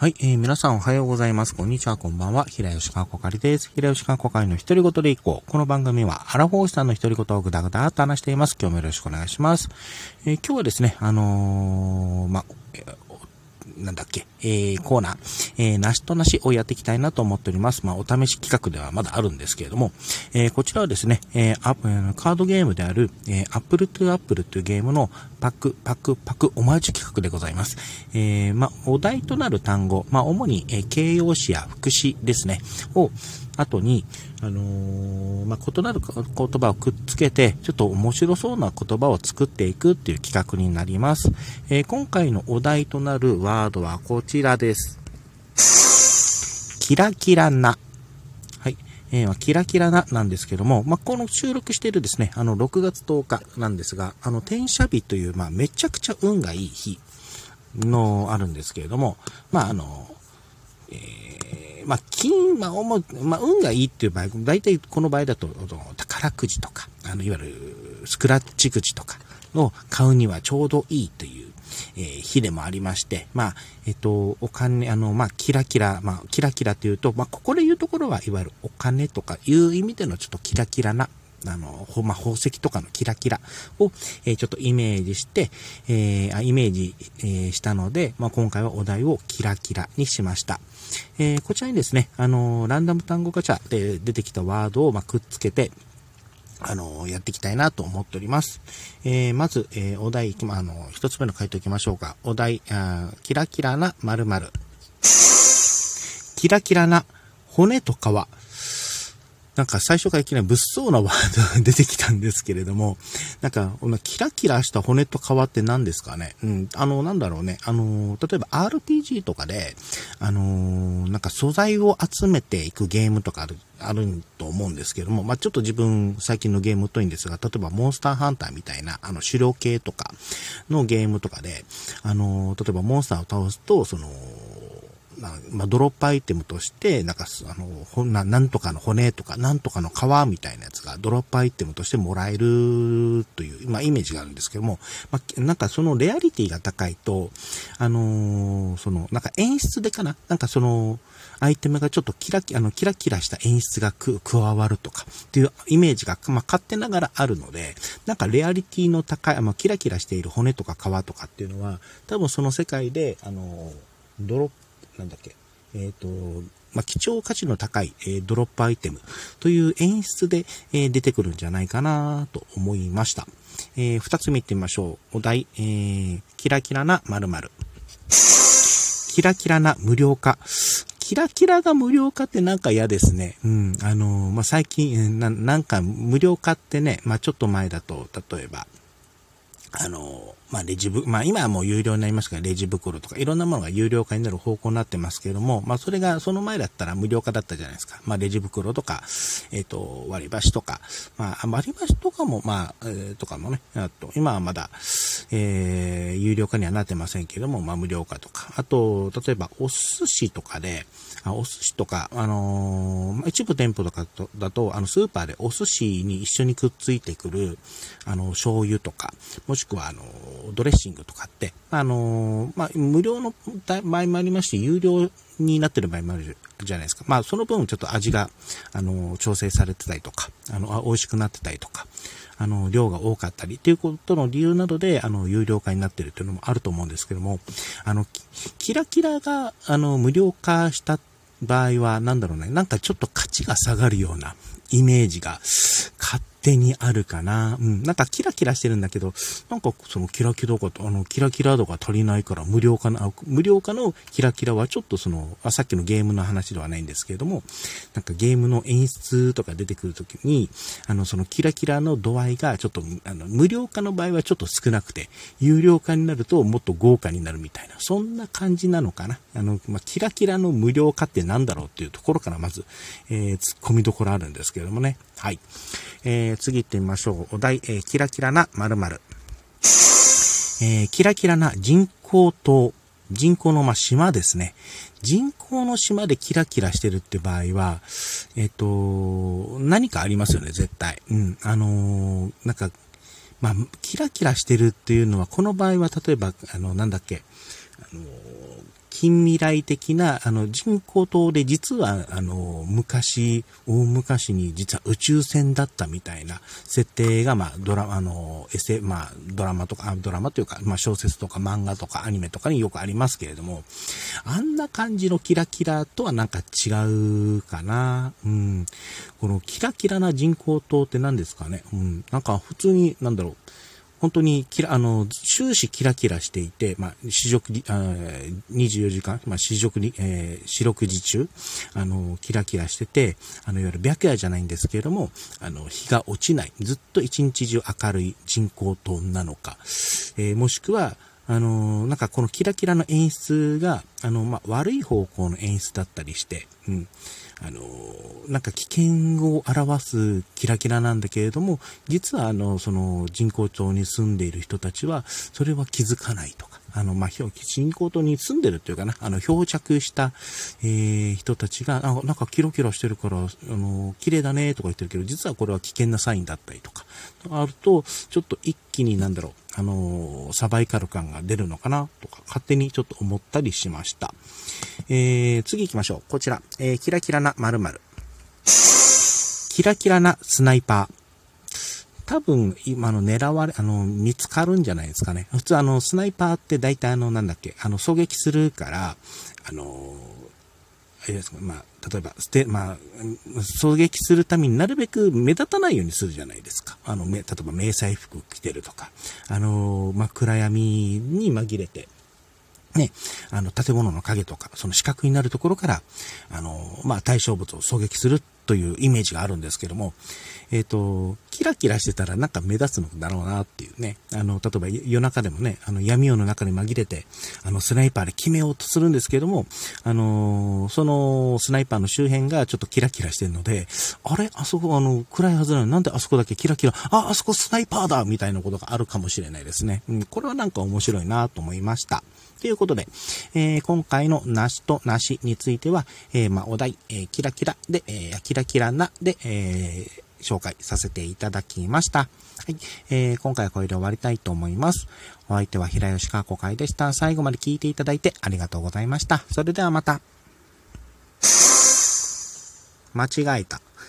はい、えー、皆さんおはようございます。こんにちは、こんばんは。平吉川こかりです。平吉川こかりの一人ごとでいこう。この番組は、アラフォーさんの一人ごとをぐだぐだと話しています。今日もよろしくお願いします。えー、今日はですね、あのー、まなんだっけ、えー、コーナー、えー、梨 to 梨をやっていきたいなと思っております。まあ、お試し企画ではまだあるんですけれども、えー、こちらはですね、えー、カードゲームである、えー、 Apple to Apple というゲームのパック、パック、パック、オマージュ企画でございます。えー、まあ、お題となる単語、まあ、主に、えー、形容詞や副詞ですね、を、後に、あのー、まあ、異なる言葉をくっつけて、ちょっと面白そうな言葉を作っていくっていう企画になります。えー、今回のお題となるワードはこちらです。キラキラな。はい。えー、キラキラななんですけども、まあ、この収録しているですね、あの、6月10日なんですが、あの、天赦日という、まあ、めちゃくちゃ運がいい日のあるんですけれども、まあ、あの、えーまあ、金、まあ、主、まあ、運がいいっていう場合、大体この場合だと、宝くじとか、あの、いわゆるスクラッチくじとかを買うにはちょうどいいという、えー、日でもありまして、まあ、えっと、お金、あの、まあ、キラキラ、まあ、キラキラというと、まあ、ここで言うところは、いわゆるお金とかいう意味でのちょっとキラキラなあの、ほまあ、宝石とかのキラキラを、えー、ちょっとイメージして、えー、イメージ、えー、したので、まあ、今回はお題をキラキラにしました。えー、こちらにですね、あのランダム単語ガチャで出てきたワードを、まあ、くっつけて、あのやっていきたいなと思っております。えー、まず、えー、お題いきま、あの、一つ目の回答いきましょうか。お題、あキラキラな〇〇。キラキラな骨と皮。なんか最初からいきなり物騒なワードが出てきたんですけれども、なんか、このキラキラした骨と皮って何ですかね？うん、あの、なんだろうね。あの、例えば RPG とかで、あの、なんか素材を集めていくゲームとかある、あると思うんですけども、まあ、ちょっと自分最近のゲーム疎いんですが、例えばモンスターハンターみたいな、あの、狩猟系とかのゲームとかで、あの、例えばモンスターを倒すと、その、まあ、ドロップアイテムとして、なんか、あの、ほんな、なんとかの骨とか、なんとかの皮みたいなやつがドロップアイテムとしてもらえるという、まあ、イメージがあるんですけども、まあ、なんかそのレアリティが高いと、あのー、その、なんか演出でかな？なんかその、アイテムがちょっとキラキラ、あの、キラキラした演出が加わるとかっていうイメージが、まあ、勝手ながらあるので、なんかレアリティの高い、まあ、キラキラしている骨とか皮とかっていうのは、多分その世界で、あの、ドロップなんだっけ、えっ、ー、と、まあ、貴重価値の高い、えー、ドロップアイテムという演出で、えー、出てくるんじゃないかなと思いました。えー、二つ目いってみましょう。お題、えー、キラキラな〇〇。キラキラな無料化。キラキラが無料化ってなんか嫌ですね。うん。あの、まあ、最近な、なんか無料化ってね、まあ、ちょっと前だと、例えば、あの、まあ、レジブ、まあ、今はもう有料になりましたが、レジ袋とかいろんなものが有料化になる方向になってますけれども、まあ、それが、その前だったら無料化だったじゃないですか。まあ、レジ袋とか、えっ、ー、と、割り箸とか、まあ、割り箸とかも、まあ、えー、とかもね、あと、今はまだ、えー、有料化にはなってませんけれども、まあ、無料化とか、あと、例えば、お寿司とかで、あお寿司とか、あのー、一部店舗とかとだと、あの、スーパーでお寿司に一緒にくっついてくる、あの、醤油とか、もしくは、あの、ドレッシングとかって、あのー、まあ、無料の場合もありまして、有料になってる場合もあるじゃないですか。まあ、その分ちょっと味が、あのー、調整されてたりとか、あの、美味しくなってたりとか、あの、量が多かったりっていうことの理由などで、あの、有料化になってるっていうのもあると思うんですけども、あの、キラキラが、あの、無料化した場合は、なんだろうね、なんかちょっと価値が下がるようなイメージが勝手にあるかな。うん。なんかキラキラしてるんだけど、なんかそのキラキラが、あの、キラキラ度が足りないから無料化の、無料化のキラキラはちょっとその、あさっきのゲームの話ではないんですけれども、なんかゲームの演出とか出てくるときに、あの、そのキラキラの度合いがちょっと、あの、無料化の場合はちょっと少なくて、有料化になるともっと豪華になるみたいな、そんな感じなのかな。あの、まあ、キラキラの無料化って何だろうっていうところからまず、えー、突っ込みどころあるんですけれどもね。はい。えー、次行ってみましょう。お題、えー、キラキラな〇〇。えー、キラキラな人工島。人工の、ま、島ですね。人工の島でキラキラしてるって場合は、えっ、と、何かありますよね、絶対。うん。あの、なんか、まあ、キラキラしてるっていうのは、この場合は、例えば、あの、なんだっけ、あの、近未来的な、あの、人工島で実は、あの、昔、大昔に実は宇宙船だったみたいな設定が、まあ、ドラマ、あの、エセ、まあ、ドラマとか、ドラマというか、まあ、小説とか漫画とかアニメとかによくありますけれども、あんな感じのキラキラとはなんか違うかな。うん。このキラキラな人工島って何ですかね。うん。なんか普通に、なんだろう。本当にきら、あの、終始キラキラしていて、まあ、四食、あ24時間、まあ、四食に、えー、四六時中、あの、キラキラしてて、あの、いわゆる白夜じゃないんですけれども、あの、日が落ちない、ずっと一日中明るい人工島なのか、えー、もしくは、あの、なんかこのキラキラの演出が、あの、まあ、悪い方向の演出だったりして、うん。あの、なんか危険を表すキラキラなんだけれども、実はあの、その人工島に住んでいる人たちは、それは気づかないとか、あの、まあ、人工島に住んでるっていうかな、あの、漂着した、えー、人たちが、あなんかキロキロしてるから、あの、綺麗だねとか言ってるけど、実はこれは危険なサインだったりとか、あると、ちょっと一気になんだろう、あのサバイカル感が出るのかなとか、勝手にちょっと思ったりしました。えー、次行きましょう。こちら、えー、キラキラな〇〇。キラキラなスナイパー。多分、今の狙われ、あの、見つかるんじゃないですかね。普通あの、スナイパーって大体あの、なんだっけ、あの、狙撃するから、あの、え、まあ、例えば、捨て、まあ、狙撃するためになるべく目立たないようにするじゃないですか。あの、例えば迷彩服着てるとか、あの、まあ、暗闇に紛れて、ね、あの、建物の影とか、その死角になるところから、あの、まあ、対象物を狙撃するというイメージがあるんですけども、えっ、ー、と、キラキラしてたらなんか目立つのだろうなっていうね。あの、例えば夜中でもね、あの闇夜の中に紛れて、あのスナイパーで決めようとするんですけども、あのそのスナイパーの周辺がちょっとキラキラしてるので、あれ？あそこあの、暗いはずなのになんであそこだけキラキラ、あ、あそこスナイパーだみたいなことがあるかもしれないですね。うん、これはなんか面白いなと思いました。ということで、えー、今回の梨と梨については、えー、まあ、お題、えー、キラキラで、えキラキラなで、え紹介させていただきました。はい。えー、今回はこれで終わりたいと思います。お相手は平吉川子会でした。最後まで聞いていただいてありがとうございました。それではまた。間違えた。